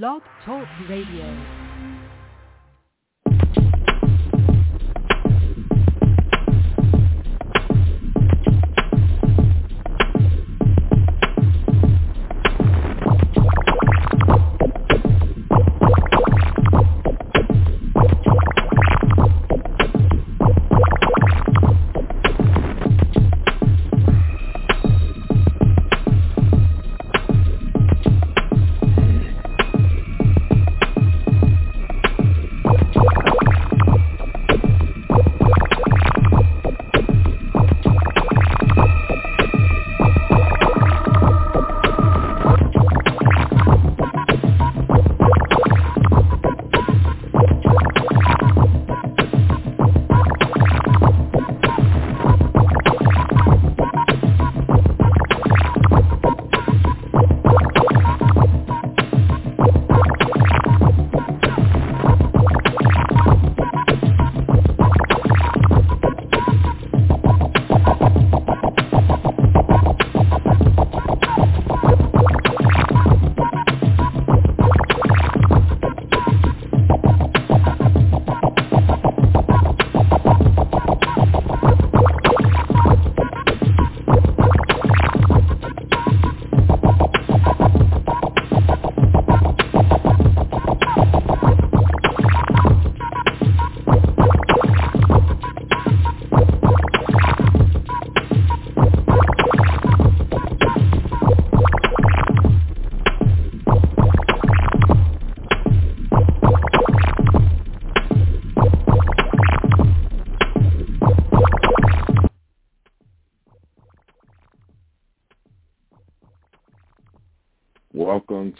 Blog Talk Radio.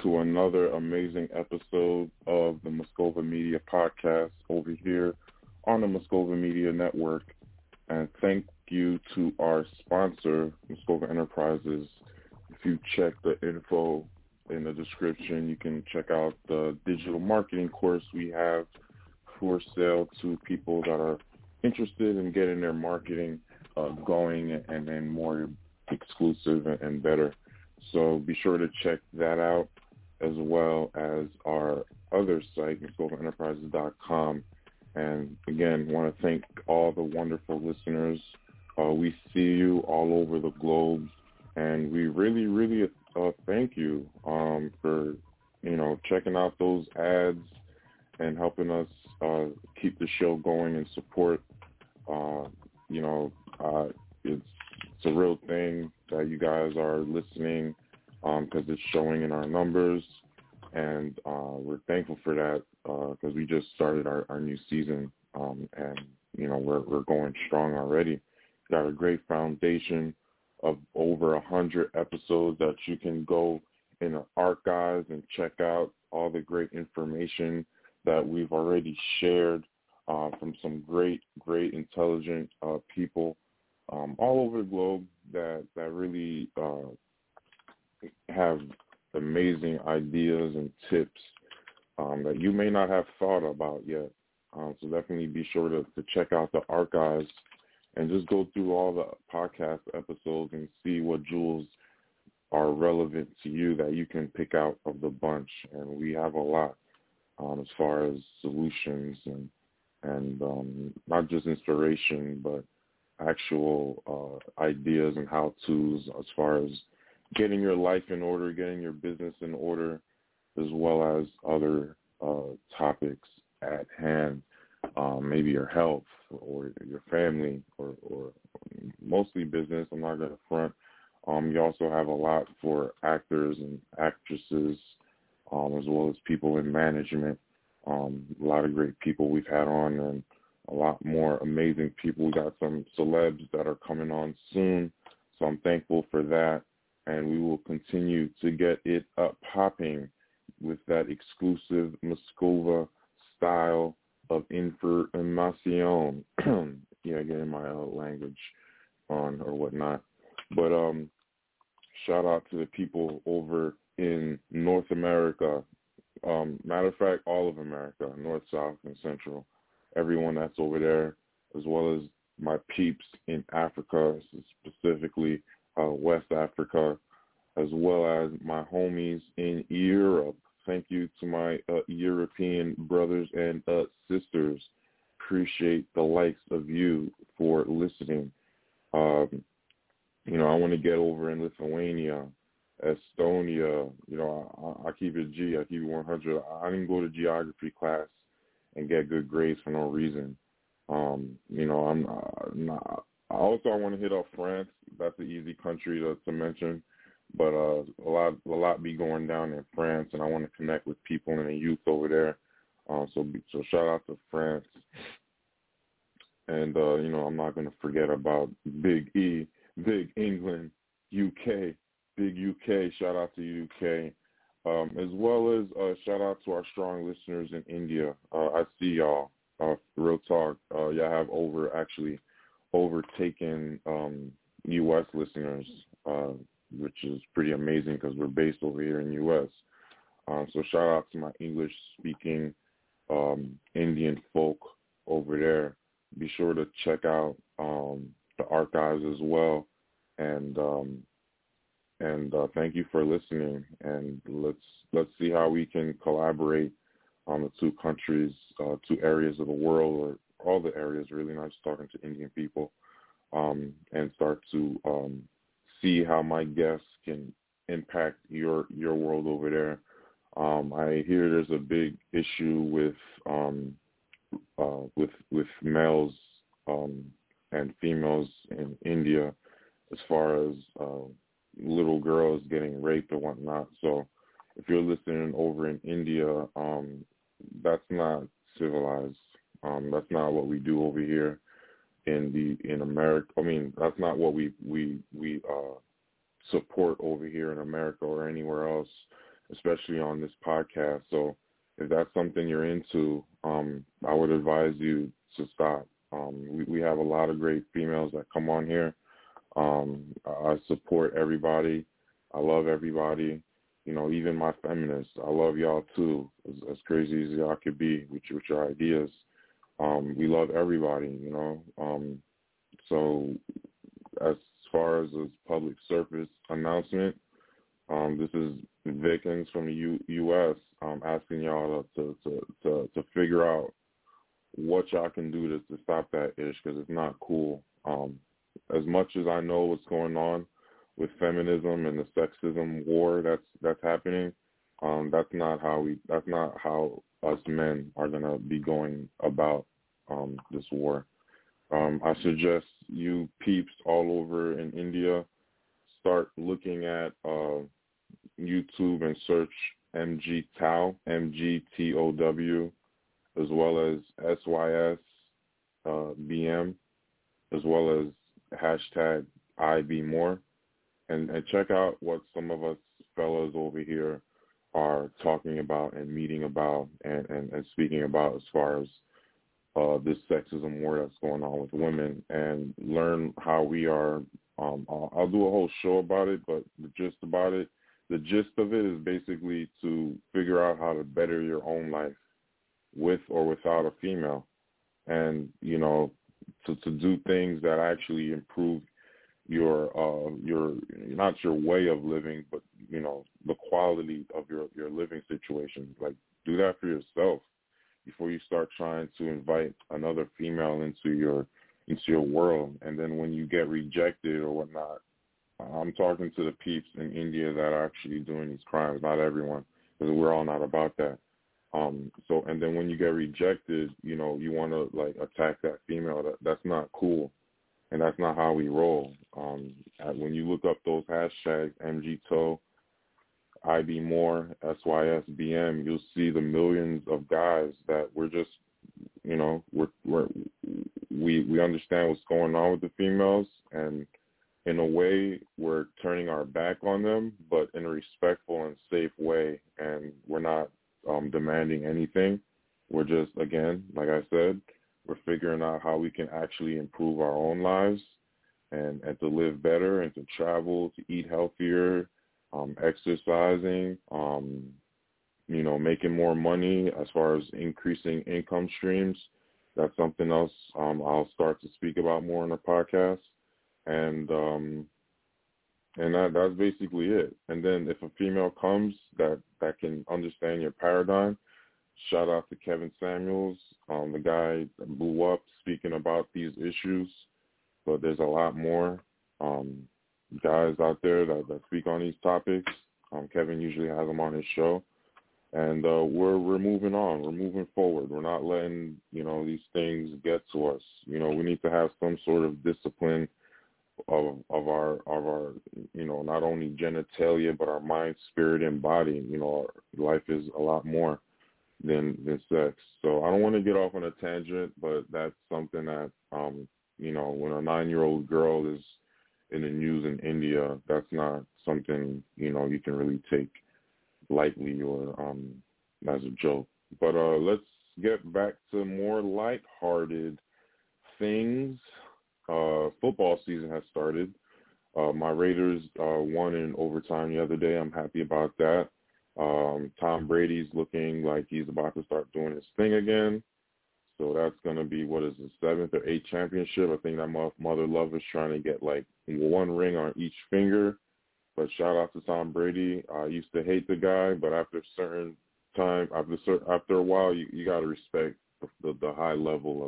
To another amazing episode of the Moscova Media Podcast over here on the Moscova Media Network. And thank you to our sponsor, Moscova Enterprises. If you check the info in the description, you can check out the digital marketing course we have for sale to people that are interested in getting their marketing uh, going and then more exclusive and better. So be sure to check that out as well as our other site, MoscovaEnterprises.com. And again, want to thank all the wonderful listeners. Uh, we see you all over the globe, and we really, really uh, thank you um, for you know checking out those ads and helping us uh, keep the show going and support. Uh, you know, uh, it's it's a real thing that you guys are listening because um, it's showing in our numbers, and uh, we're thankful for that because uh, we just started our, our new season, um, and you know we're we're going strong already. Got a great foundation of over a hundred episodes that you can go in the archives and check out all the great information that we've already shared uh, from some great, great, intelligent uh, people um, all over the globe that that really uh, have amazing ideas and tips um, that you may not have thought about yet. Um, so definitely be sure to, to check out the archives and just go through all the podcast episodes and see what jewels are relevant to you that you can pick out of the bunch. And we have a lot um, as far as solutions and and um, not just inspiration, but actual uh, ideas and how-tos as far as getting your life in order, getting your business in order, as well as other uh, topics at hand, um, maybe your health or your family or, or mostly business. I'm not going to front. Um, you also have a lot for actors and actresses, um, as well as people in management. Um, a lot of great people we've had on and a lot more amazing people. We got some celebs that are coming on soon, so I'm thankful for that and we will continue to get it up popping with that exclusive Moscova style of information. yeah, getting my uh, language on or whatnot. But um, shout out to the people over in North America. Um, matter of fact, all of America, North, South, and Central. Everyone that's over there, as well as my peeps in Africa, specifically uh, West Africa, as well as my homies in Europe. thank you to my uh, European brothers and uh, sisters. Appreciate the likes of you for listening. Um, you know, I want to get over in Lithuania, Estonia. You know, I, I keep it G. I keep it 100. I didn't go to geography class and get good grades for no reason. Um, you know, I'm uh, not. Also, I want to hit up France. That's an easy country to, to mention, but uh, a lot a lot be going down in France, and I want to connect with people and the youth over there. Um, so so shout out to France, and uh, you know I'm not to forget about Big E, Big England, UK, Big UK. Shout out to UK. Um, as well as uh, shout out to our strong listeners in India. Uh, I see y'all. Uh, real talk. Uh, y'all have over actually overtaken um, U.S. listeners, uh, which is pretty amazing because we're based over here in U.S. Um, so shout out to my English-speaking um, Indian folk over there. Be sure to check out um, the archives as well, and um, and uh, thank you for listening. And let's let's see how we can collaborate on the two countries, uh, two areas of the world, or all the areas, really not just talking to Indian people, um, and start to um, see how my guests can impact your your world over there. Um, I hear there's a big issue with um, uh, with with males um, and females in India as far as uh, little girls getting raped or whatnot. So if you're listening over in India, um, that's not civilized. Um, that's not what we do over here in the in America. I mean, that's not what we we we uh, support over here in America or anywhere else, especially on this podcast. So if that's something you're into, um, I would advise you to stop. Um, we, we have a lot of great females that come on here. Um, I support everybody. I love everybody you know, even my feminists, I love y'all too, as, as crazy as y'all could be with, with your ideas. Um, we love everybody, you know. Um, so as far as a public service announcement, um, this is Vikings from the U- U.S. Um, asking y'all to, to, to, to figure out what y'all can do to, to stop that ish because it's not cool. Um, as much as I know what's going on, with feminism and the sexism war that's that's happening. Um, that's not how we. That's not how us men are gonna be going about um, this war. Um, I suggest you peeps all over in India start looking at uh, YouTube and search MG Tow, M-G-T-O-W, as well as SYS uh, BM, as well as hashtag IBMore and, and check out what some of us fellows over here are talking about and meeting about and, and, and speaking about as far as uh, this sexism war that's going on with women and learn how we are. Um, I'll, I'll do a whole show about it, but the gist about it, the gist of it is basically to figure out how to better your own life with or without a female and, you know, to, to do things that actually improve your uh your not your way of living but you know the quality of your your living situation like do that for yourself before you start trying to invite another female into your into your world. And then when you get rejected or whatnot i'm talking to the peeps in india that are actually doing these crimes. Not everyone because we're all not about that. Um so and then when you get rejected you know you want to like attack that female. That that's not cool. And that's not how we roll. Um, when you look up those hashtags, MGTOW, IB More, SYSBM, you'll see the millions of guys that we're just, you know, we're, we're we we understand what's going on with the females, and in a way, we're turning our back on them, but in a respectful and safe way, and we're not um, demanding anything. We're just, again, like I said, we're figuring out how we can actually improve our own lives and, and to live better and to travel, to eat healthier, um, exercising, um, you know, making more money as far as increasing income streams. That's something else um, I'll start to speak about more in the podcast. And um, and that that's basically it. And then if a female comes that that can understand your paradigm, shout out to Kevin Samuels, um, the guy that blew up speaking about these issues. But there's a lot more um, guys out there that, that speak on these topics. Um, Kevin usually has them on his show, and uh, we're we're moving on. We're moving forward. We're not letting you know these things get to us. You know, we need to have some sort of discipline of of our of our you know not only genitalia but our mind, spirit, and body. You know, life is a lot more than than sex. So I don't want to get off on a tangent, but that's something that um you know when a nine year old girl is in the news in India, that's not something you know you can really take lightly or um as a joke. But uh let's get back to more light-hearted things uh, football season has started. Uh, my Raiders uh, won in overtime the other day. I'm happy about that. Um, Tom Brady's looking like he's about to start doing his thing again. So that's going to be, what is the seventh or eighth championship? I think that Mother Love is trying to get like one ring on each finger. But shout out to Tom Brady. I used to hate the guy, but after a certain time, after after a while, you, you got to respect the, the high level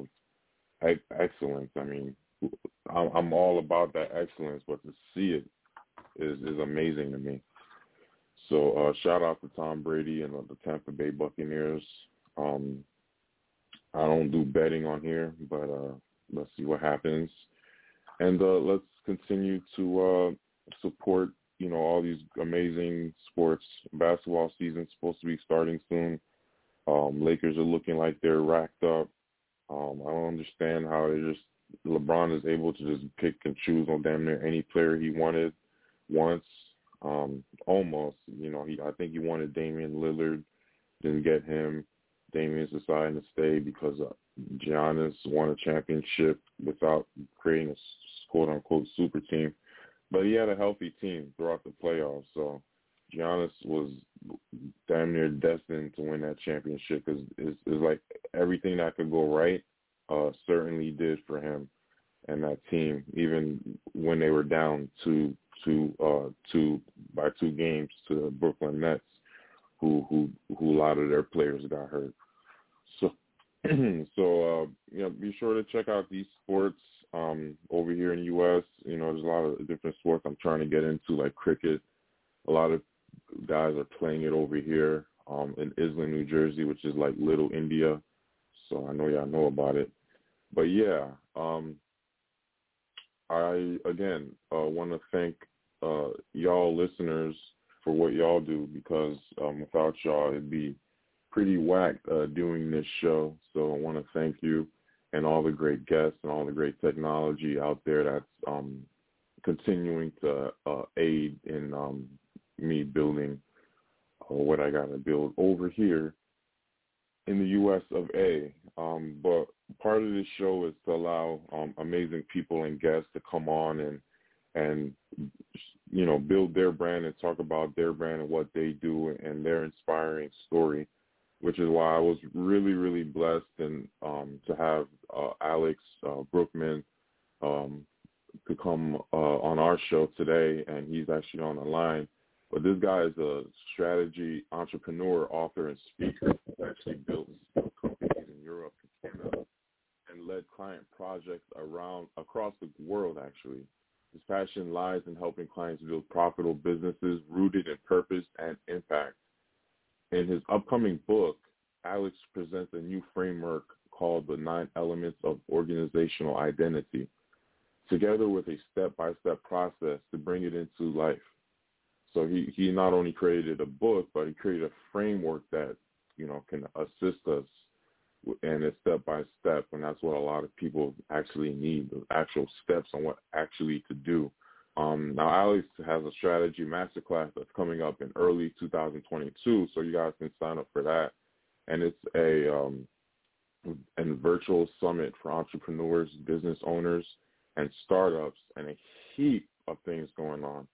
of excellence. I mean, I'm all about that excellence, but to see it is is amazing to me. So uh, shout out to Tom Brady and the Tampa Bay Buccaneers. Um, I don't do betting on here, but uh, let's see what happens, and uh, let's continue to uh, support you know all these amazing sports. Basketball season's supposed to be starting soon. Um, Lakers are looking like they're racked up. Um, I don't understand how they just LeBron is able to just pick and choose on damn near any player he wanted once. Um, almost, you know, he I think he wanted Damian Lillard, didn't get him. Damian's deciding to stay because uh, Giannis won a championship without creating a quote unquote super team. But he had a healthy team throughout the playoffs, so Giannis was damn near destined to win that championship because it's, it's like everything that could go right uh, certainly did for him and that team, even when they were down two two uh, two by two games to the Brooklyn Nets, who who who a lot of their players got hurt. So uh, you know, be sure to check out these sports um, over here in the U.S. You know, there's a lot of different sports I'm trying to get into, like cricket. A lot of guys are playing it over here um, in Iselin, New Jersey, which is like Little India so I know y'all know about it. But yeah, um, I again uh, want to thank uh, y'all listeners for what y'all do because um, without y'all it'd be pretty whack uh, doing this show. So I want to thank you and all the great guests and all the great technology out there that's um, continuing to uh, aid in um, me building uh, what I got to build over here in the U.S. of A. Um, but part of this show is to allow um, amazing people and guests to come on and and you know build their brand and talk about their brand and what they do and their inspiring story, which is why I was really really blessed and um, to have uh, Alex uh, Brueckmann um, to come uh, on our show today, and he's actually on the line. But this guy is a strategy entrepreneur, author, and speaker who actually built companies in Europe and Canada and led client projects around across the world. Actually, his passion lies in helping clients build profitable businesses rooted in purpose and impact. In his upcoming book, Alex presents a new framework called the Nine Elements of Organizational Identity, together with a step-by-step process to bring it into life. So he, he not only created a book, but he created a framework that, you know, can assist us and it's step by step. And that's what a lot of people actually need, the actual steps on what actually to do. Um, now, Alex has a strategy masterclass that's coming up in early 2022, so you guys can sign up for that. And it's a um, a virtual summit for entrepreneurs, business owners, and startups, and a heap of things going on.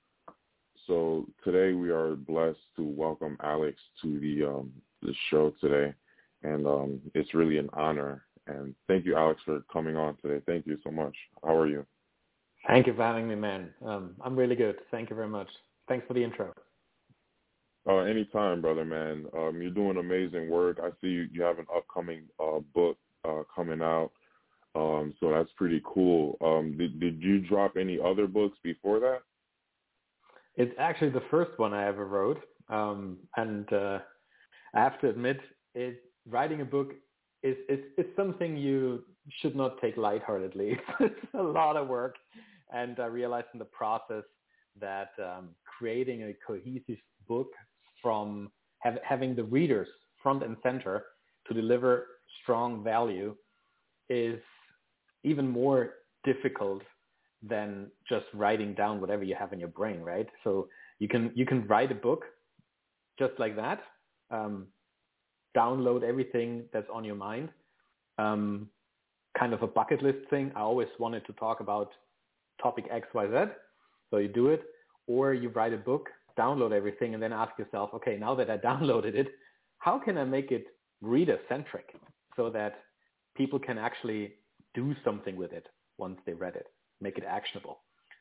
So today we are blessed to welcome Alex to the um, the show today, and um, it's really an honor. And thank you, Alex, for coming on today. Thank you so much. How are you? Thank you for having me, man. Um, I'm really good. Thank you very much. Thanks for the intro. Uh, anytime, brother, man. Um, you're doing amazing work. I see you, you have an upcoming uh, book uh, coming out, um, so that's pretty cool. Um, did, did you drop any other books before that? It's actually the first one I ever wrote, um, and uh, I have to admit, it, writing a book is, is, is something you should not take lightheartedly. it's a lot of work, and I realized in the process that um, creating a cohesive book from have, having the readers front and center to deliver strong value is even more difficult than just writing down whatever you have in your brain, right? So you can you can write a book just like that, um, download everything that's on your mind, um, kind of a bucket list thing. I always wanted to talk about topic X, Y, Z, so you do it, or you write a book, download everything, and then ask yourself, okay, now that I downloaded it, how can I make it reader centric so that people can actually do something with it once they read it, make it actionable.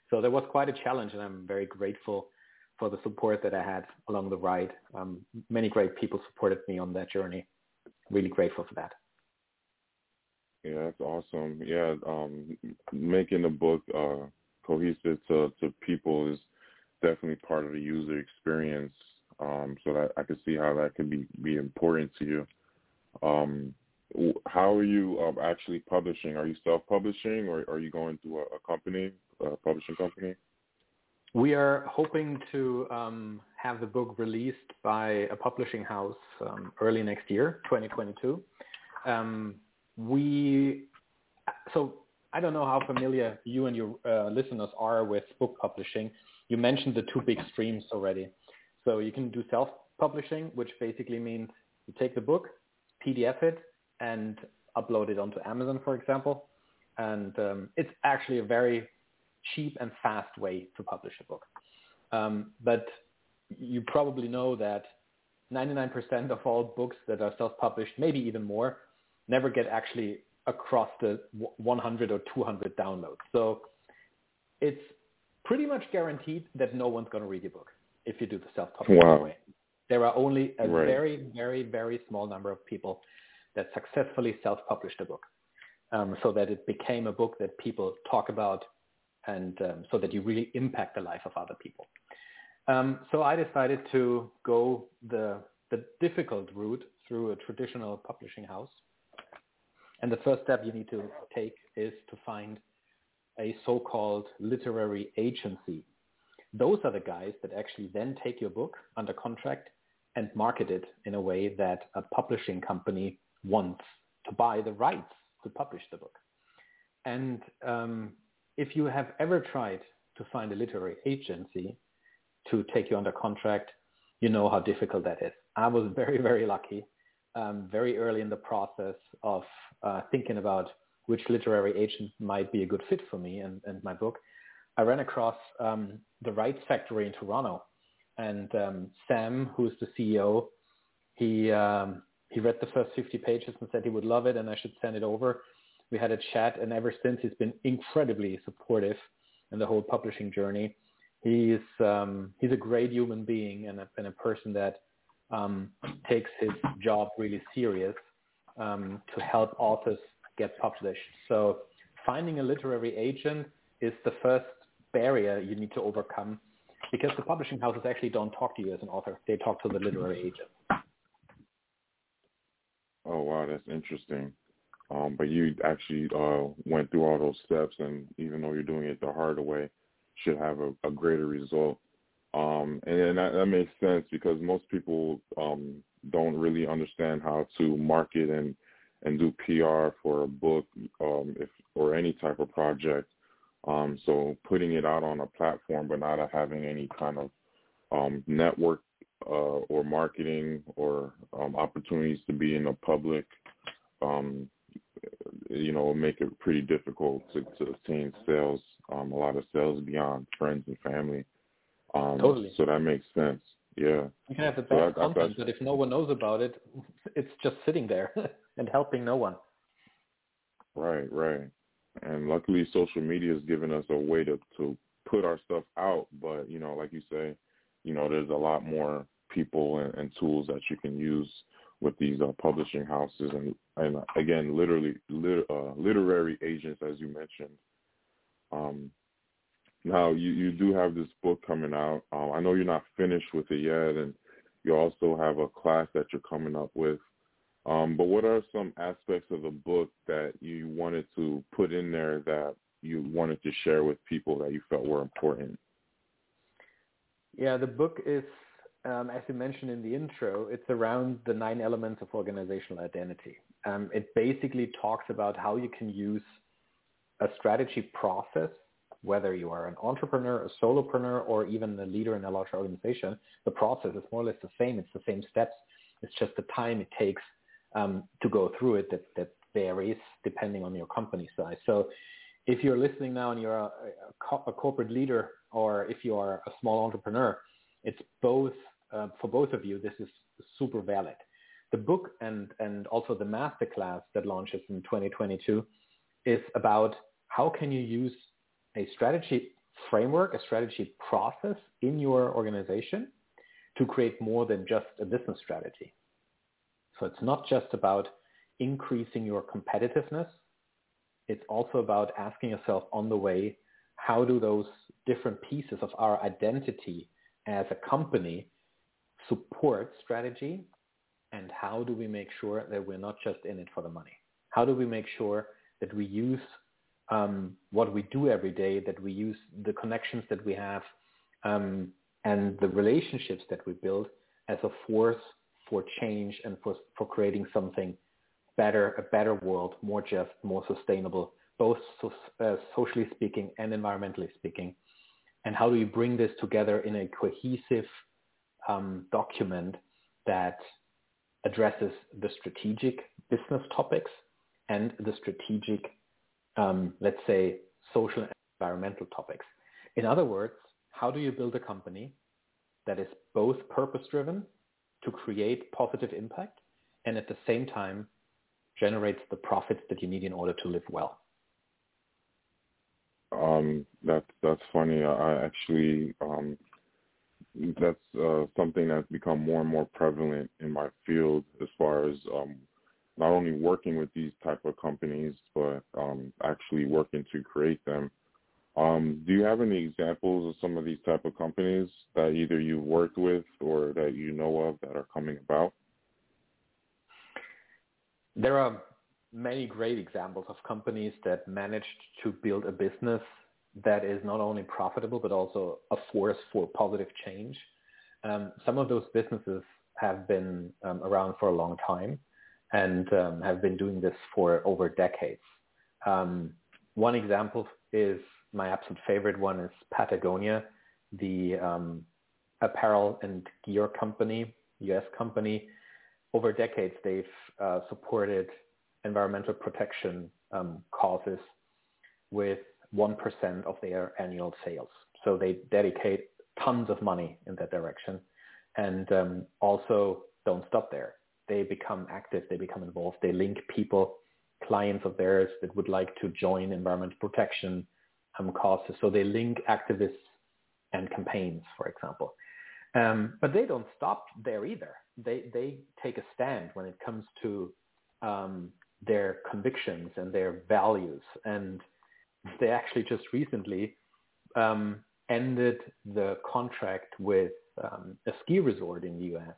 So there was quite a challenge, and I'm very grateful for the support that I had along the ride. Um, many great people supported me on that journey. Really grateful for that. Yeah, that's awesome. Yeah, um, making the book uh, cohesive to, to people is definitely part of the user experience. Um, so that I can see how that could be, be important to you. Um, how are you um, actually publishing? Are you self-publishing or are you going through a, a company, a publishing company? We are hoping to um, have the book released by a publishing house um, early next year, 2022. Um, we so I don't know how familiar you and your uh, listeners are with book publishing. You mentioned the two big streams already. So you can do self-publishing, which basically means you take the book, PDF it, and upload it onto Amazon, for example. And um, it's actually a very cheap and fast way to publish a book. Um, but you probably know that 99% of all books that are self-published, maybe even more, never get actually across the 100 or 200 downloads. So it's pretty much guaranteed that no one's going to read your book if you do the self-publishing wow. way. There are only a right. very, very, very small number of people that successfully self-published a book um, so that it became a book that people talk about and um, so that you really impact the life of other people. Um, so I decided to go the, the difficult route through a traditional publishing house. And the first step you need to take is to find a so-called literary agency. Those are the guys that actually then take your book under contract and market it in a way that a publishing company wants to buy the rights to publish the book. And um, if you have ever tried to find a literary agency to take you under contract, you know how difficult that is. I was very, very lucky, um, very early in the process of uh, thinking about which literary agent might be a good fit for me and, and my book. I ran across um, the Rights Factory in Toronto, and um, Sam, who is the CEO, he um, he read the first 50 pages and said he would love it and I should send it over. We had a chat and ever since he's been incredibly supportive in the whole publishing journey. He's um, he's a great human being and a, and a person that um, takes his job really serious um, to help authors get published. So finding a literary agent is the first barrier you need to overcome because the publishing houses actually don't talk to you as an author. They talk to the literary agent. Oh wow, that's interesting. Um, but you actually uh, went through all those steps, and even though you're doing it the harder way, should have a, a greater result. Um, and that, that makes sense because most people um, don't really understand how to market and and do PR for a book um, if or any type of project. Um, so putting it out on a platform, but not having any kind of um, network uh, or marketing or um, opportunities to be in the public, um, you know, make it pretty difficult to, to obtain sales, um, a lot of sales beyond friends and family. Um, totally. So that makes sense. Yeah. You can have the best so content, but if no one knows about it, it's just sitting there and helping no one. Right, right. and luckily social media has given us a way to to put our stuff out. But you know, like you say, you know, there's a lot more people and, and tools that you can use with these uh, publishing houses and and again, literally lit, uh, literary agents, as you mentioned. Um, now you you do have this book coming out. Um, I know you're not finished with it yet, and you also have a class that you're coming up with. Um, but what are some aspects of the book that you wanted to put in there that you wanted to share with people that you felt were important? Yeah, the book is, um, as you mentioned in the intro, it's around the nine elements of organizational identity. Um, it basically talks about how you can use a strategy process, whether you are an entrepreneur, a solopreneur, or even a leader in a large organization. The process is more or less the same. It's the same steps. It's just the time it takes um, to go through it that, that varies depending on your company size. So if you're listening now and you're a, a, a corporate leader or if you are a small entrepreneur, it's both, uh, for both of you, this is super valid. The book and, and also the masterclass that launches in 2022 is about how can you use a strategy framework, a strategy process in your organization to create more than just a business strategy. So it's not just about increasing your competitiveness. It's also about asking yourself on the way, how do those different pieces of our identity as a company support strategy? And how do we make sure that we're not just in it for the money? How do we make sure that we use um, what we do every day, that we use the connections that we have um, and the relationships that we build as a force for change and for, for creating something better, a better world, more just, more sustainable, both so, uh, socially speaking and environmentally speaking. And how do you bring this together in a cohesive um, document that addresses the strategic business topics and the strategic, um, let's say, social and environmental topics. In other words, how do you build a company that is both purpose-driven to create positive impact and at the same time generates the profits that you need in order to live well? Um, that's that's funny. I actually um, that's uh, something that's become more and more prevalent in my field as far as um, not only working with these type of companies, but um, actually working to create them. Um, do you have any examples of some of these type of companies that either you've worked with or that you know of that are coming about? There are many great examples of companies that managed to build a business that is not only profitable but also a force for positive change. Um, some of those businesses have been um, around for a long time and um, have been doing this for over decades. Um, one example is my absolute favorite one is Patagonia, the um, apparel and gear company, U.S. company. Over decades, they've uh, supported environmental protection um, causes with 1% of their annual sales. So they dedicate tons of money in that direction and um, also don't stop there. They become active, they become involved, they link people, clients of theirs that would like to join environmental protection um, causes. So they link activists and campaigns, for example. Um, but they don't stop there either. They, they take a stand when it comes to um, their convictions and their values. And they actually just recently um, ended the contract with um, a ski resort in the U.S.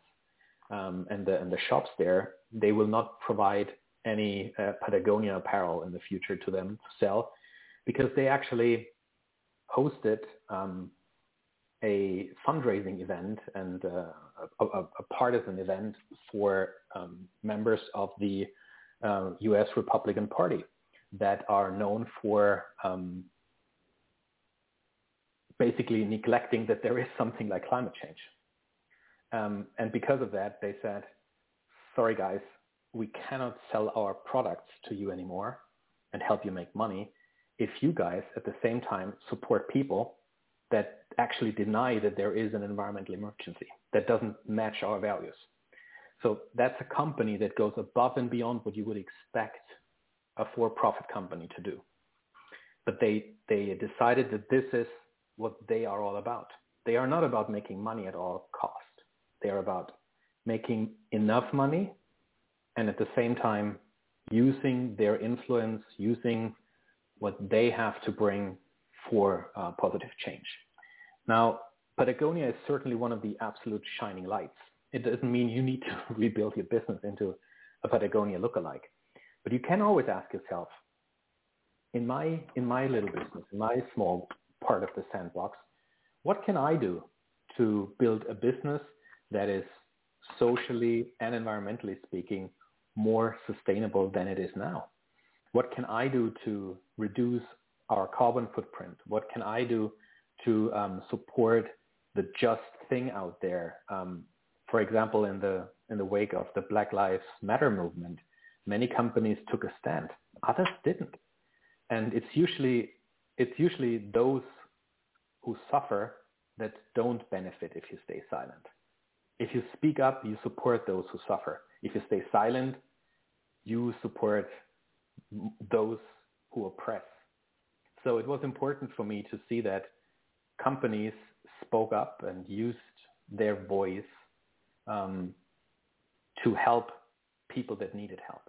Um, and the and the shops there. They will not provide any uh, Patagonia apparel in the future to them to sell because they actually hosted um, a fundraising event and uh, a, a, a, partisan event for um, members of the uh, U.S. Republican Party that are known for um, basically neglecting that there is something like climate change. Um, and because of that, they said, sorry guys, we cannot sell our products to you anymore and help you make money if you guys at the same time support people that actually deny that there is an environmental emergency that doesn't match our values. So that's a company that goes above and beyond what you would expect a for-profit company to do. but they they decided that this is what they are all about. They are not about making money at all cost. They are about making enough money and at the same time using their influence, using what they have to bring for uh, positive change. Now, Patagonia is certainly one of the absolute shining lights. It doesn't mean you need to rebuild your business into a Patagonia lookalike, but you can always ask yourself, in my in my little business, in my small part of the sandbox, what can I do to build a business that is socially and environmentally speaking more sustainable than it is now? What can I do to reduce our carbon footprint? What can I do to um, support the just thing out there? Um, for example, in the in the wake of the Black Lives Matter movement, many companies took a stand. Others didn't, and it's usually it's usually those who suffer that don't benefit if you stay silent. If you speak up, you support those who suffer. If you stay silent, you support those who oppress. So it was important for me to see that companies spoke up and used their voice um, to help people that needed help.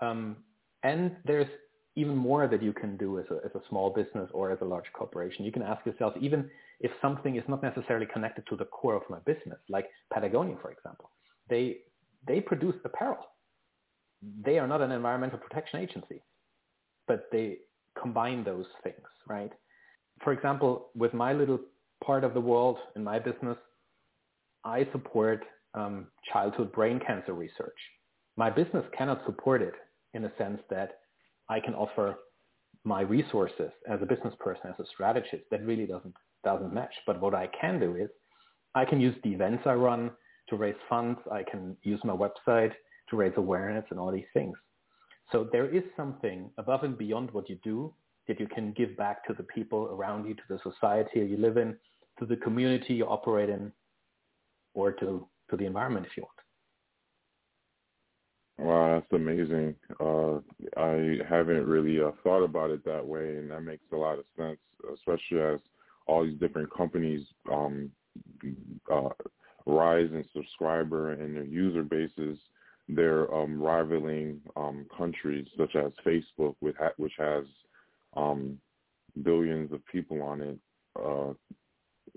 Um, and there's even more that you can do as a, as a small business or as a large corporation. You can ask yourself, even if something is not necessarily connected to the core of my business, like Patagonia, for example, they, they produce apparel. They are not an environmental protection agency, but they combine those things, right? For example, with my little part of the world in my business, I support um, childhood brain cancer research. My business cannot support it in a sense that I can offer my resources as a business person, as a strategist, that really doesn't doesn't match. But what I can do is I can use the events I run to raise funds. I can use my website to raise awareness and all these things. So there is something above and beyond what you do that you can give back to the people around you, to the society you live in, to the community you operate in, or to, to the environment if you want. Wow, that's amazing. Uh, I haven't really uh, thought about it that way, and that makes a lot of sense, especially as all these different companies um, uh, rise in subscriber and their user bases. They're um, rivaling um, countries such as Facebook, which, ha- which has um, billions of people on it. Uh,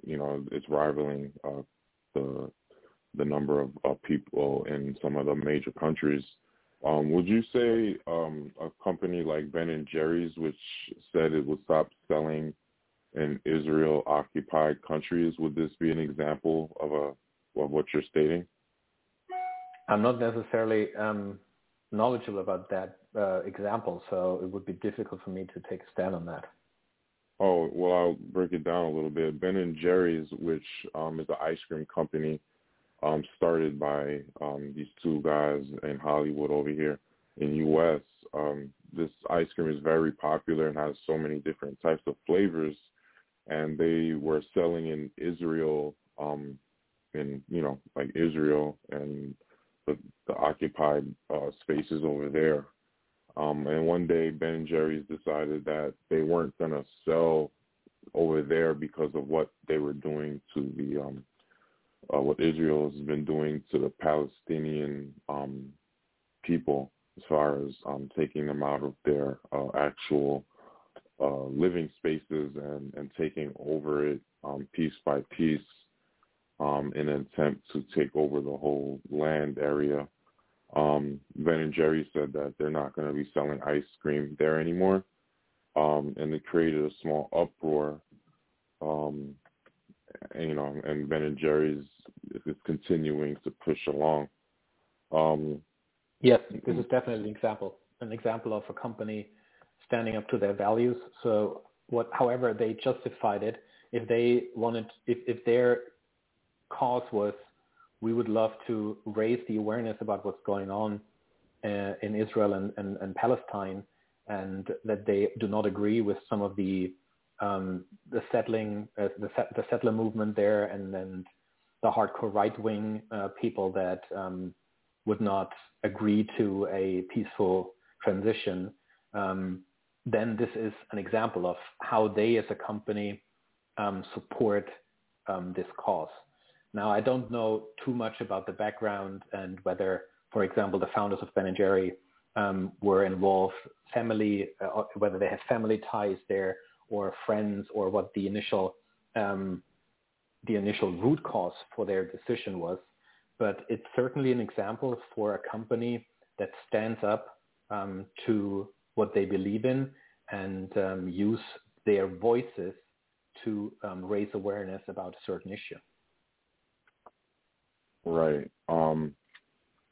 you know, it's rivaling uh, the the number of, of people in some of the major countries. Um, would you say um, a company like Ben and Jerry's, which said it would stop selling in Israel-occupied countries, would this be an example of a of what you're stating? I'm not necessarily um, knowledgeable about that uh, example, so it would be difficult for me to take a stand on that. Oh well, I'll break it down a little bit. Ben and Jerry's, which um, is an ice cream company um, started by um, these two guys in Hollywood over here in U.S. Um, this ice cream is very popular and has so many different types of flavors, and they were selling in Israel, um, in you know like Israel and the, the occupied uh, spaces over there. Um, and one day Ben and Jerry's decided that they weren't to sell over there because of what they were doing to the um, uh, what Israel has been doing to the Palestinian um, people as far as um, taking them out of their uh, actual uh, living spaces and, and taking over it um, piece by piece um, in an attempt to take over the whole land area. Um, ben and Jerry said that they're not going to be selling ice cream there anymore, um, and it created a small uproar um, you know, and Ben and Jerry's is continuing to push along. Um, yes, this is definitely an example, an example of a company standing up to their values. So, what, however, they justified it. If they wanted, if, if their cause was, we would love to raise the awareness about what's going on uh, in Israel and, and, and Palestine, and that they do not agree with some of the um, the settling, uh, the, the settler movement there, and then the hardcore right-wing uh, people that um, would not agree to a peaceful transition, um, then this is an example of how they as a company um, support um, this cause. Now, I don't know too much about the background and whether, for example, the founders of Ben & Jerry um, were involved family, uh, whether they have family ties there or friends or what the initial um, the initial root cause for their decision was. But it's certainly an example for a company that stands up um, to what they believe in and um, use their voices to um, raise awareness about a certain issue. Right. Um,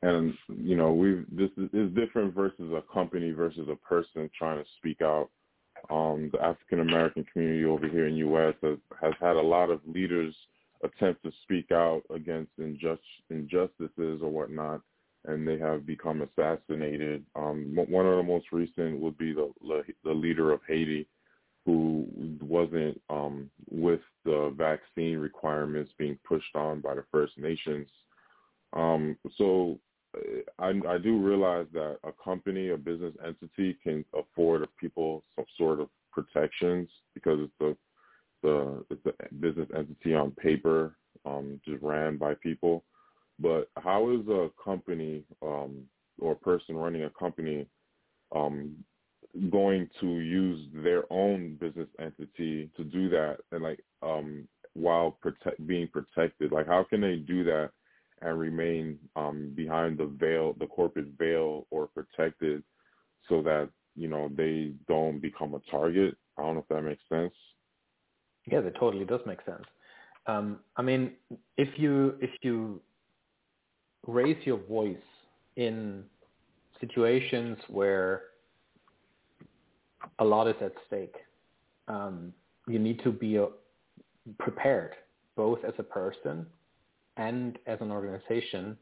and you know, we this is different versus a company versus a person trying to speak out. Um, the African American community over here in U.S. Has, has had a lot of leaders attempt to speak out against injust, injustices or whatnot, and they have become assassinated. Um, one of the most recent would be the the leader of Haiti, who wasn't um, with the vaccine requirements being pushed on by the First Nations. Um, so I, I do realize that a company, a business entity, can afford people some sort of protections because it's a the it's a business entity on paper, um, just ran by people. But how is a company um, or a person running a company um, going to use their own business entity to do that and like um, while protect being protected? Like how can they do that and remain um, behind the veil, the corporate veil, or protected, so that you know they don't become a target. I don't know if that makes sense. Yeah, that totally does make sense. Um, I mean, if you if you raise your voice in situations where a lot is at stake, um, you need to be uh, prepared, both as a person and as an organization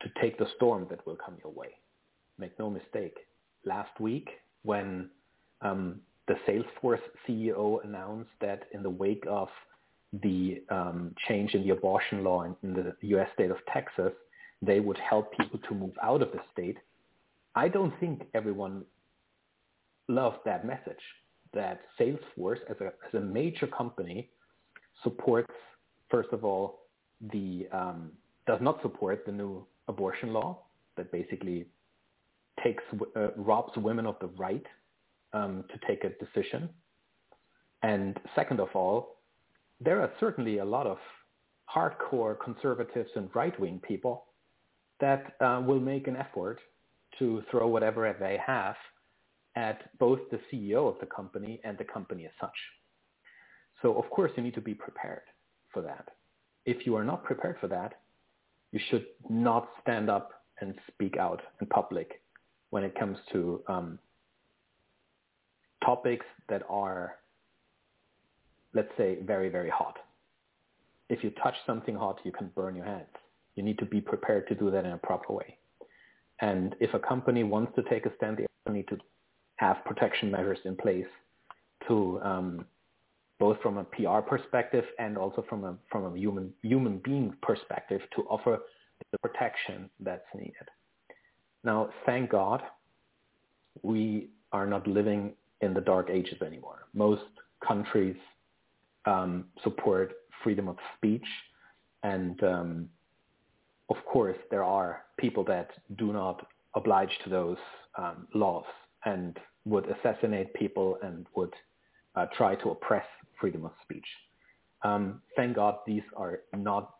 to take the storm that will come your way. Make no mistake. Last week, when um, the Salesforce CEO announced that in the wake of the um, change in the abortion law in, in the U.S. state of Texas, they would help people to move out of the state. I don't think everyone loved that message that Salesforce as a, as a major company supports, first of all, the um, does not support the new abortion law that basically takes uh, robs women of the right um, to take a decision. And second of all, there are certainly a lot of hardcore conservatives and right-wing people that uh, will make an effort to throw whatever they have at both the CEO of the company and the company as such. So of course you need to be prepared for that if you are not prepared for that, you should not stand up and speak out in public when it comes to um, topics that are, let's say, very, very hot. If you touch something hot, you can burn your hands. You need to be prepared to do that in a proper way. And if a company wants to take a stand, they need to have protection measures in place to um, both from a PR perspective and also from a from a human human being perspective to offer the protection that's needed. Now, thank God, we are not living in the dark ages anymore. Most countries um, support freedom of speech, and um, of course, there are people that do not oblige to those um, laws and would assassinate people and would uh, try to oppress freedom of speech. Um, thank God these are not,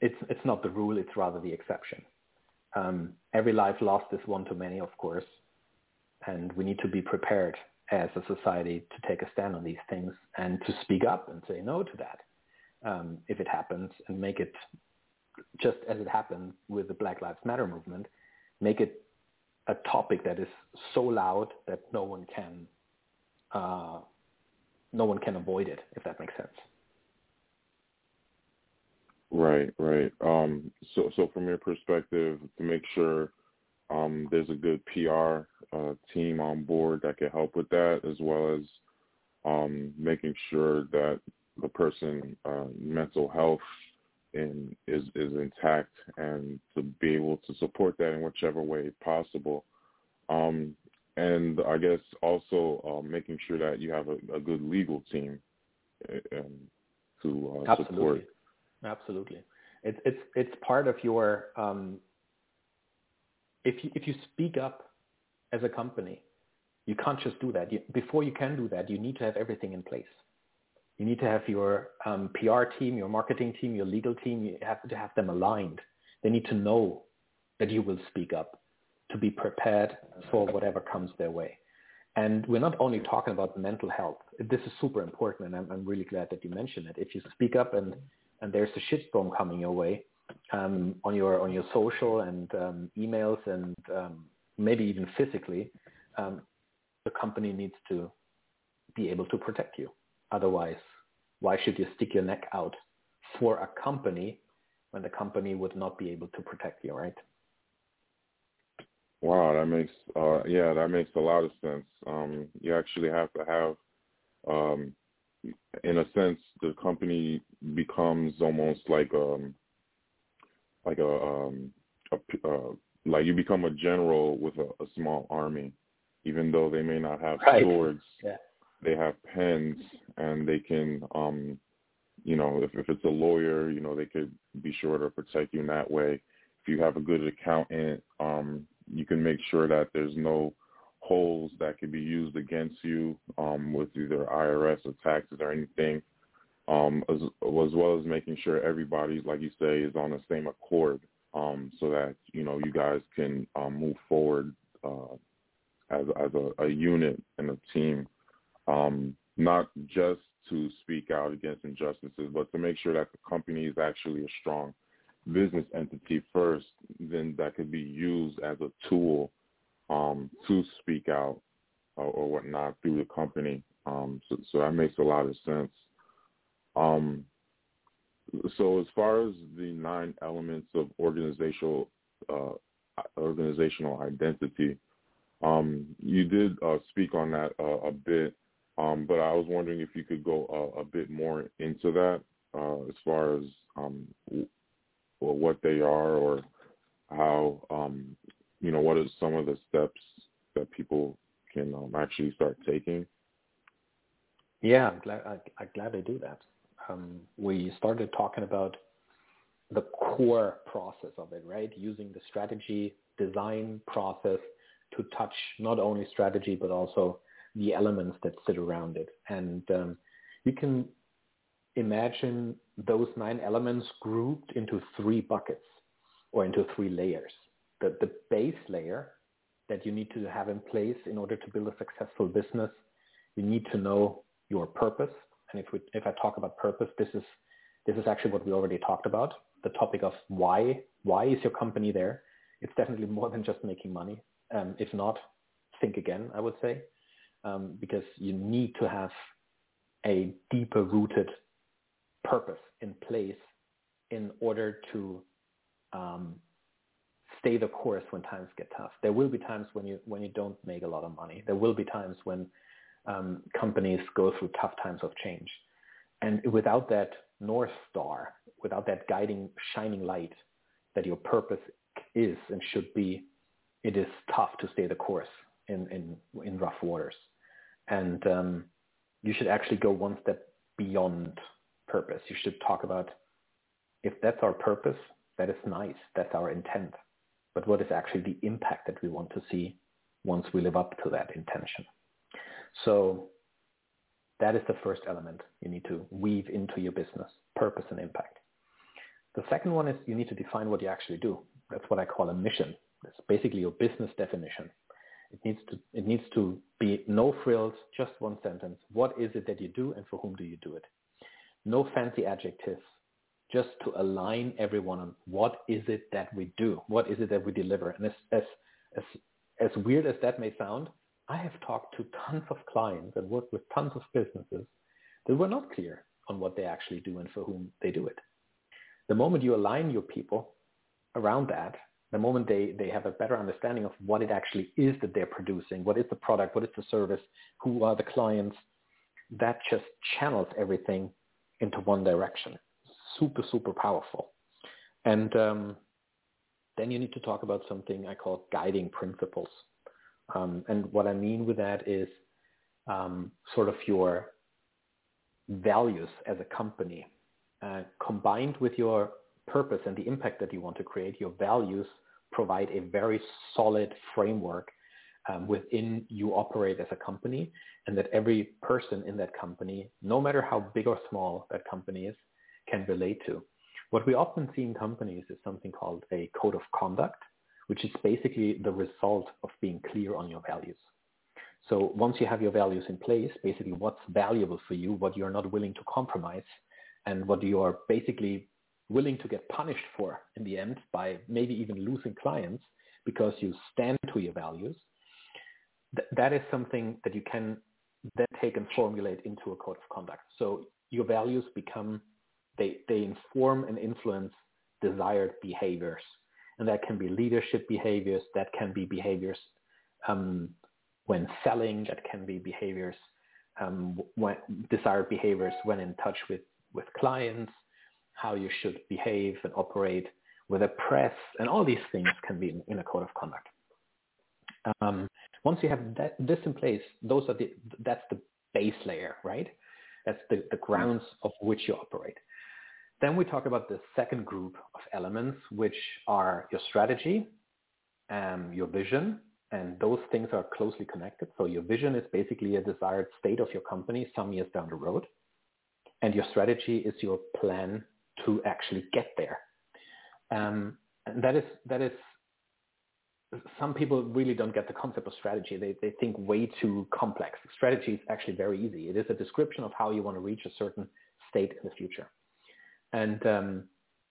it's, it's not the rule, it's rather the exception. Um, every life lost is one too many, of course, and we need to be prepared as a society to take a stand on these things and to speak up and say no to that um, if it happens and make it just as it happened with the Black Lives Matter movement, make it a topic that is so loud that no one can uh, no one can avoid it, if that makes sense. Right, right. Um, so, so from your perspective, to make sure um, there's a good PR uh, team on board that can help with that, as well as um, making sure that the person uh, mental health in, is is intact, and to be able to support that in whichever way possible. Um, and I guess also uh, making sure that you have a, a good legal team um, to uh, Absolutely. support. Absolutely, it's it's it's part of your. Um, if you if you speak up as a company, you can't just do that. You, before you can do that, you need to have everything in place. You need to have your um, PR team, your marketing team, your legal team. You have to have them aligned. They need to know that you will speak up to be prepared for whatever comes their way. And we're not only talking about mental health. This is super important, and I'm, I'm really glad that you mentioned it. If you speak up and, and there's a shitstorm coming your way um, on your on your social and um, emails and um, maybe even physically, um, the company needs to be able to protect you. Otherwise, why should you stick your neck out for a company when the company would not be able to protect you, right? Wow, that makes uh, yeah, that makes a lot of sense. Um, you actually have to have, um, in a sense, the company becomes almost like um, like a, um, a uh, like you become a general with a, a small army, even though they may not have right. swords. Yeah. They have pens, and they can, um, you know, if, if it's a lawyer, you know, they could be sure to protect you in that way. If you have a good accountant, um, you can make sure that there's no holes that can be used against you um, with either IRS or taxes or anything, um, as, as well as making sure everybody, like you say, is on the same accord um, so that, you know, you guys can um, move forward uh, as, as a, a unit and a team, um, not just to speak out against injustices, but to make sure that the company is actually a strong business entity first, then that could be used as a tool um, to speak out or, or, whatnot through the company. Um, so, so, that makes a lot of sense. Um, so as far as the nine elements of organizational uh, organizational identity, um, you did uh, speak on that uh, a bit, um, but I was wondering if you could go a, bit more into that uh, as far as um, or what they are or how um, you know what are some of the steps that people can um, actually start taking? Yeah, I'm glad I, I'm glad they do that. Um, we started talking about the core process of it, right? Using the strategy design process to touch not only strategy but also the elements that sit around it. And um, you can imagine those nine elements grouped into three buckets or into three layers. The, the base layer that you need to have in place in order to build a successful business, you need to know your purpose. And if, we, if I talk about purpose, this is, this is actually what we already talked about, the topic of why. Why is your company there? It's definitely more than just making money. Um, if not, think again, I would say, um, because you need to have a deeper rooted purpose in place in order to um, stay the course when times get tough. There will be times when you when you don't make a lot of money. There will be times when um, companies go through tough times of change, and without that north star, without that guiding shining light that your purpose is and should be, it is tough to stay the course in in, in rough waters, and um, you should actually go one step beyond purpose. You should talk about if that's our purpose, that is nice. That's our intent. But what is actually the impact that we want to see once we live up to that intention? So that is the first element you need to weave into your business, purpose and impact. The second one is you need to define what you actually do. That's what I call a mission. It's basically your business definition. It needs to it needs to be no frills, just one sentence. What is it that you do and for whom do you do it? No fancy adjectives, just to align everyone on what is it that we do, what is it that we deliver. And as, as, as, as weird as that may sound, I have talked to tons of clients and worked with tons of businesses that were not clear on what they actually do and for whom they do it. The moment you align your people around that, the moment they, they have a better understanding of what it actually is that they're producing, what is the product, what is the service, who are the clients, that just channels everything into one direction. Super, super powerful. And um, then you need to talk about something I call guiding principles. Um, and what I mean with that is um, sort of your values as a company uh, combined with your purpose and the impact that you want to create, your values provide a very solid framework um, within you operate as a company and that every person in that company, no matter how big or small that company is, can relate to. What we often see in companies is something called a code of conduct, which is basically the result of being clear on your values. So once you have your values in place, basically what's valuable for you, what you're not willing to compromise, and what you are basically willing to get punished for in the end by maybe even losing clients because you stand to your values, th- that is something that you can then take and formulate into a code of conduct. So your values become, they, they inform and influence desired behaviors. And that can be leadership behaviors, that can be behaviors um, when selling, that can be behaviors, um, when, desired behaviors when in touch with, with clients, how you should behave and operate with a press, and all these things can be in, in a code of conduct. Um, once you have that, this in place, those are the, that's the base layer, right? That's the, the grounds of which you operate. Then we talk about the second group of elements, which are your strategy, um, your vision, and those things are closely connected. So your vision is basically a desired state of your company some years down the road. And your strategy is your plan to actually get there. Um, and that is, that is some people really don't get the concept of strategy. They, they think way too complex. Strategy is actually very easy. It is a description of how you want to reach a certain state in the future. And um,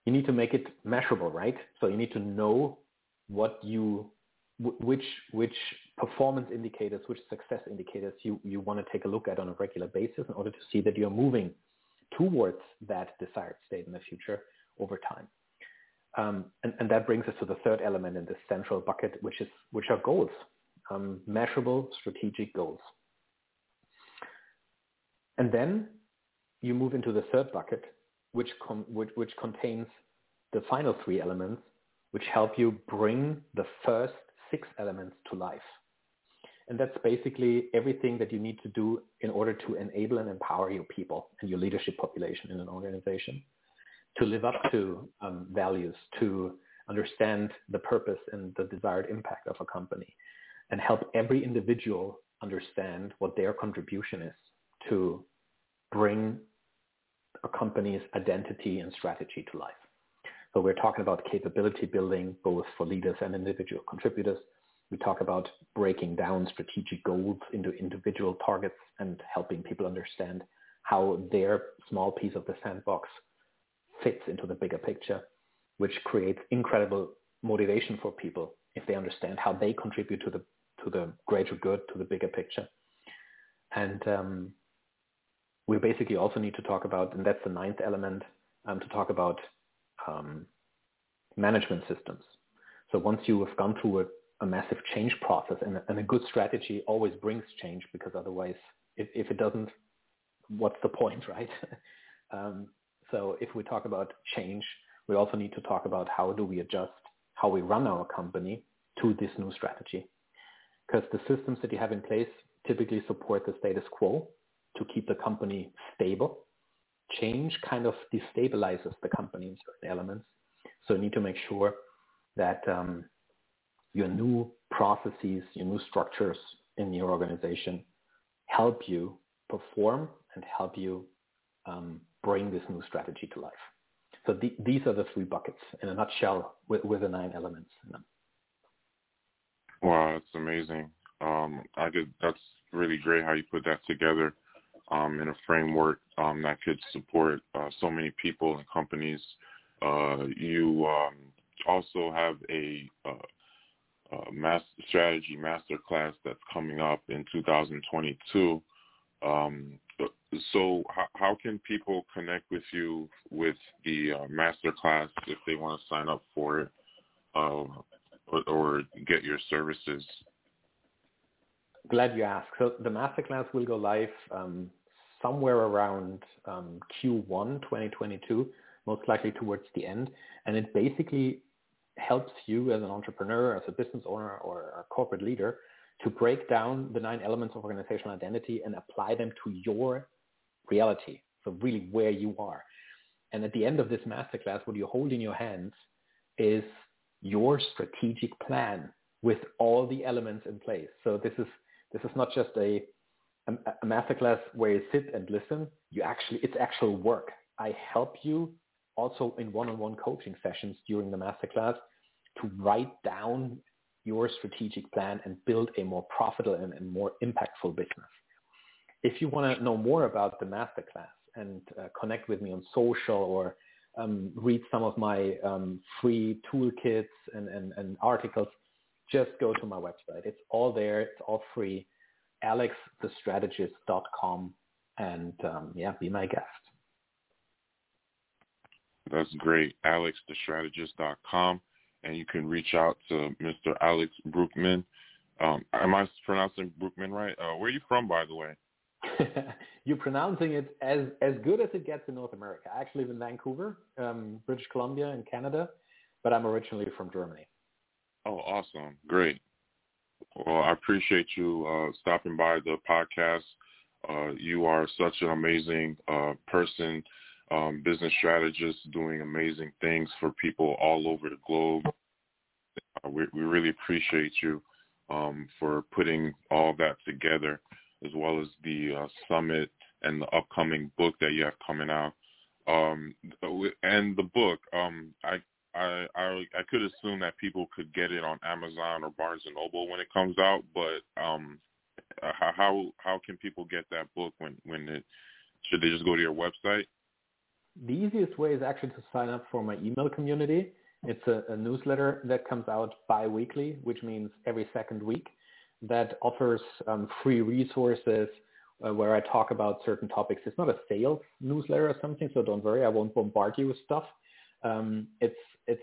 you need to make it measurable, right? So you need to know what you, which, which performance indicators, which success indicators you, you want to take a look at on a regular basis in order to see that you're moving towards that desired state in the future over time. Um, and, and, that brings us to the third element in this central bucket, which is which are goals, um, measurable strategic goals. And then you move into the third bucket, which, com- which, which contains the final three elements, which help you bring the first six elements to life. And that's basically everything that you need to do in order to enable and empower your people and your leadership population in an organization to live up to um, values, to understand the purpose and the desired impact of a company, and help every individual understand what their contribution is to bring a company's identity and strategy to life. So we're talking about capability building both for leaders and individual contributors. We talk about breaking down strategic goals into individual targets and helping people understand how their small piece of the sandbox fits into the bigger picture, which creates incredible motivation for people if they understand how they contribute to the to the greater good, to the bigger picture. And um, we basically also need to talk about, and that's the ninth element, um, to talk about um, management systems. So once you have gone through a, a massive change process, and, and, a good strategy always brings change because otherwise, if, if it doesn't, what's the point, right? So if we talk about change, we also need to talk about how do we adjust how we run our company to this new strategy. Because the systems that you have in place typically support the status quo to keep the company stable. Change kind of destabilizes the company in certain elements. So you need to make sure that um, your new processes, your new structures in your organization help you perform and help you um, bring this new strategy to life. So the, these are the three buckets in a nutshell with, with the nine elements in them. Wow, that's amazing. Um, I. That's really great how you put that together um, in a framework um, that could support uh, so many people and companies. Uh, you um, also have a, uh, master strategy master class that's coming up in 2022. Um, so how, how can people connect with you with the uh, master class if they want to sign up for it uh, or, or, get your services? Glad you asked. So the master class will go live um, somewhere around um, Q1 2022, most likely towards the end. And it basically helps you as an entrepreneur, as a business owner or a corporate leader to break down the nine elements of organizational identity and apply them to your reality. So really where you are. And at the end of this masterclass, what you hold in your hands is your strategic plan with all the elements in place. So this is this is not just a a, a masterclass where you sit and listen. You actually it's actual work. I help you also in one-on-one coaching sessions during the masterclass to write down your strategic plan and build a more profitable and, and more impactful business. If you want to know more about the masterclass and uh, connect with me on social or um, read some of my um, free toolkits and, and, and, articles, just go to my website. It's all there. It's all free. alexthestrategist.com and um, yeah, be my guest. That's great. alexthestrategist.com and you can reach out to Mr. Alex Brueckmann. Um, am I pronouncing Brueckmann right? Uh, where are you from, by the way? You're pronouncing it as as good as it gets in North America. I actually live in Vancouver, um, British Columbia, in Canada, but I'm originally from Germany. Oh, awesome! Great. Well, I appreciate you uh, stopping by the podcast. Uh, you are such an amazing uh, person um, business strategist, doing amazing things for people all over the globe. Uh, we, we, really appreciate you um, for putting all that together, as well as the uh, summit and the upcoming book that you have coming out. Um, and the book, um, I, I, I I could assume that people could get it on Amazon or Barnes and Noble when it comes out, but um, how how can people get that book when when it should they just go to your website? the easiest way is actually to sign up for my email community. It's a, a newsletter that comes out bi-weekly, which means every second week, that offers um, free resources uh, where I talk about certain topics. It's not a sales newsletter or something, so don't worry, I won't bombard you with stuff. Um, it's it's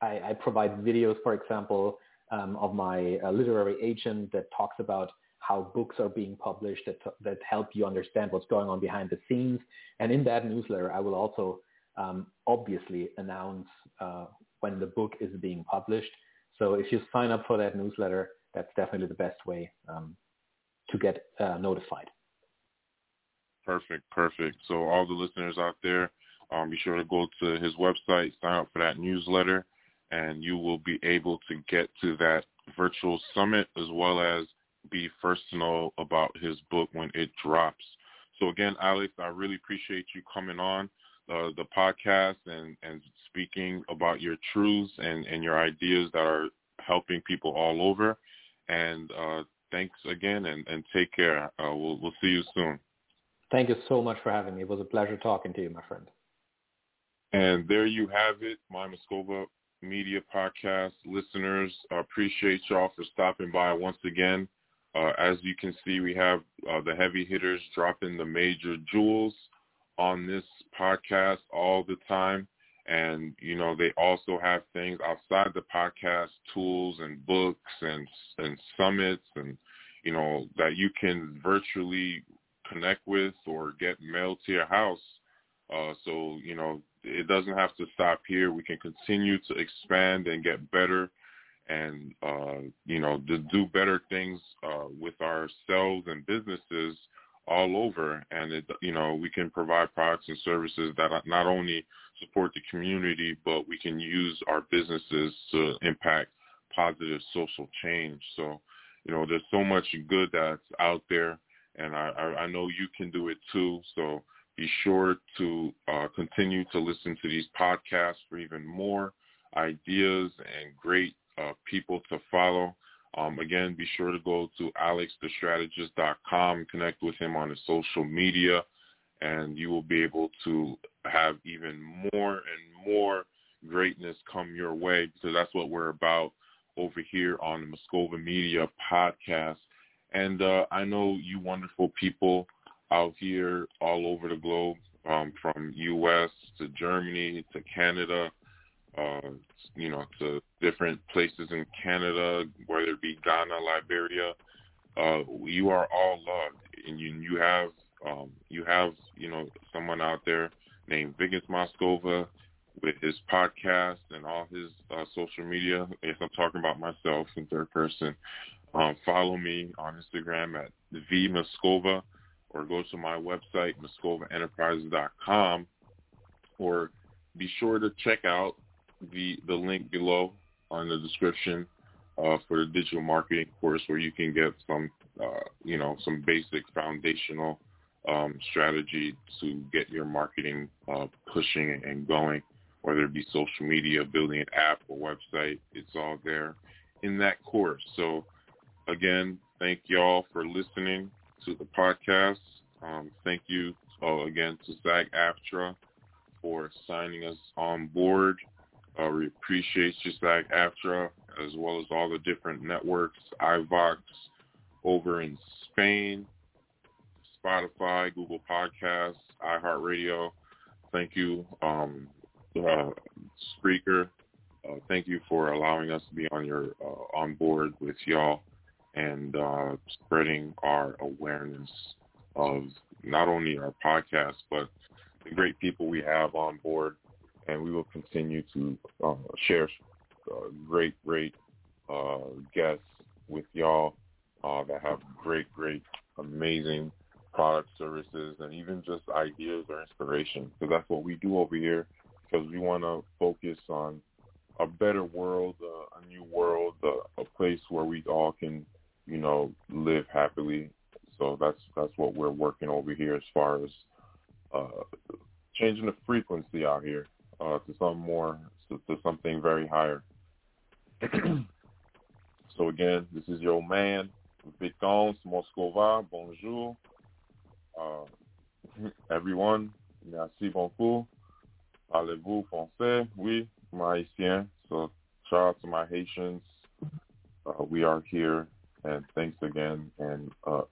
I, I, provide videos, for example, um, of my uh, literary agent that talks about how books are being published that, that help you understand what's going on behind the scenes. And in that newsletter, I will also um, obviously announce uh, when the book is being published. So if you sign up for that newsletter, that's definitely the best way um, to get uh, notified. Perfect, perfect. So all the listeners out there, um, be sure to go to his website, sign up for that newsletter, and you will be able to get to that virtual summit as well as be first to know about his book when it drops. So again, Alex, I really appreciate you coming on uh, the podcast and, and speaking about your truths and, and your ideas that are helping people all over. And uh, thanks again and, and take care. Uh, we'll, we'll see you soon. Thank you so much for having me. It was a pleasure talking to you, my friend. And there you have it, my Moscova Media Podcast listeners. I appreciate y'all for stopping by once again. Uh, as you can see, we have uh, the heavy hitters dropping the major jewels on this podcast all the time. And, you know, they also have things outside the podcast, tools and books and, and summits and, you know, that you can virtually connect with or get mailed to your house. Uh, so, you know, it doesn't have to stop here. We can continue to expand and get better and uh, you know to do better things uh, with ourselves and businesses all over and it you know we can provide products and services that not only support the community but we can use our businesses to impact positive social change so you know there's so much good that's out there and I, I know you can do it too so be sure to uh, continue to listen to these podcasts for even more ideas and great uh, people to follow. Um, again, be sure to go to alexthestrategist.com, connect with him on his social media, and you will be able to have even more and more greatness come your way because that's what we're about over here on the Moscova Media podcast. And uh, I know you wonderful people out here all over the globe, um, from U.S. to Germany to Canada, uh, you know, to different places in Canada, whether it be Ghana, Liberia. Uh, you are all loved, and you you have um, you have you know someone out there named Vigas Moscova with his podcast and all his uh, social media. If I'm talking about myself in third person, Um, follow me on Instagram at V Moscova or go to my website, moscovaenterprises.com or be sure to check out the, the link below on the description uh, for the digital marketing course where you can get some, uh, you know, some basic foundational um, strategy to get your marketing uh, pushing and going, whether it be social media, building an app or website. It's all there in that course. So again, thank y'all for listening to the podcast. Um, thank you uh, again to SAG-AFTRA for signing us on board. Uh, we appreciate you, SAG-AFTRA, as well as all the different networks, iVoox over in Spain, Spotify, Google Podcasts, iHeartRadio. Thank you, um, uh, Spreaker. Uh, thank you for allowing us to be on your uh, on board with y'all and uh, spreading our awareness of not only our podcast but the great people we have on board, and we will continue to uh, share uh, great, great uh, guests with y'all uh, that have great, great, amazing product services and even just ideas or inspiration because that's what we do over here because we want to focus on a better world, uh, a new world, uh, a place where we all can, you know, live happily. So that's that's what we're working over here as far as changing the frequency out here uh, to some more to, to something very higher. so again, this is your man, Vicence Moscova. Bonjour, uh, everyone. Merci beaucoup. Parlez-vous français? Oui, haïtien. So shout out to my Haitians. Uh, we are here, and thanks again, and uh,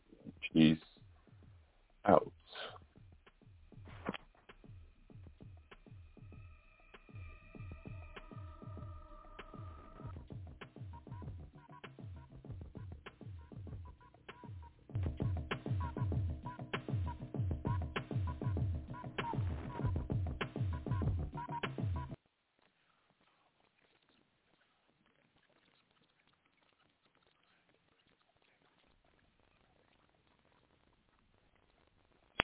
peace out.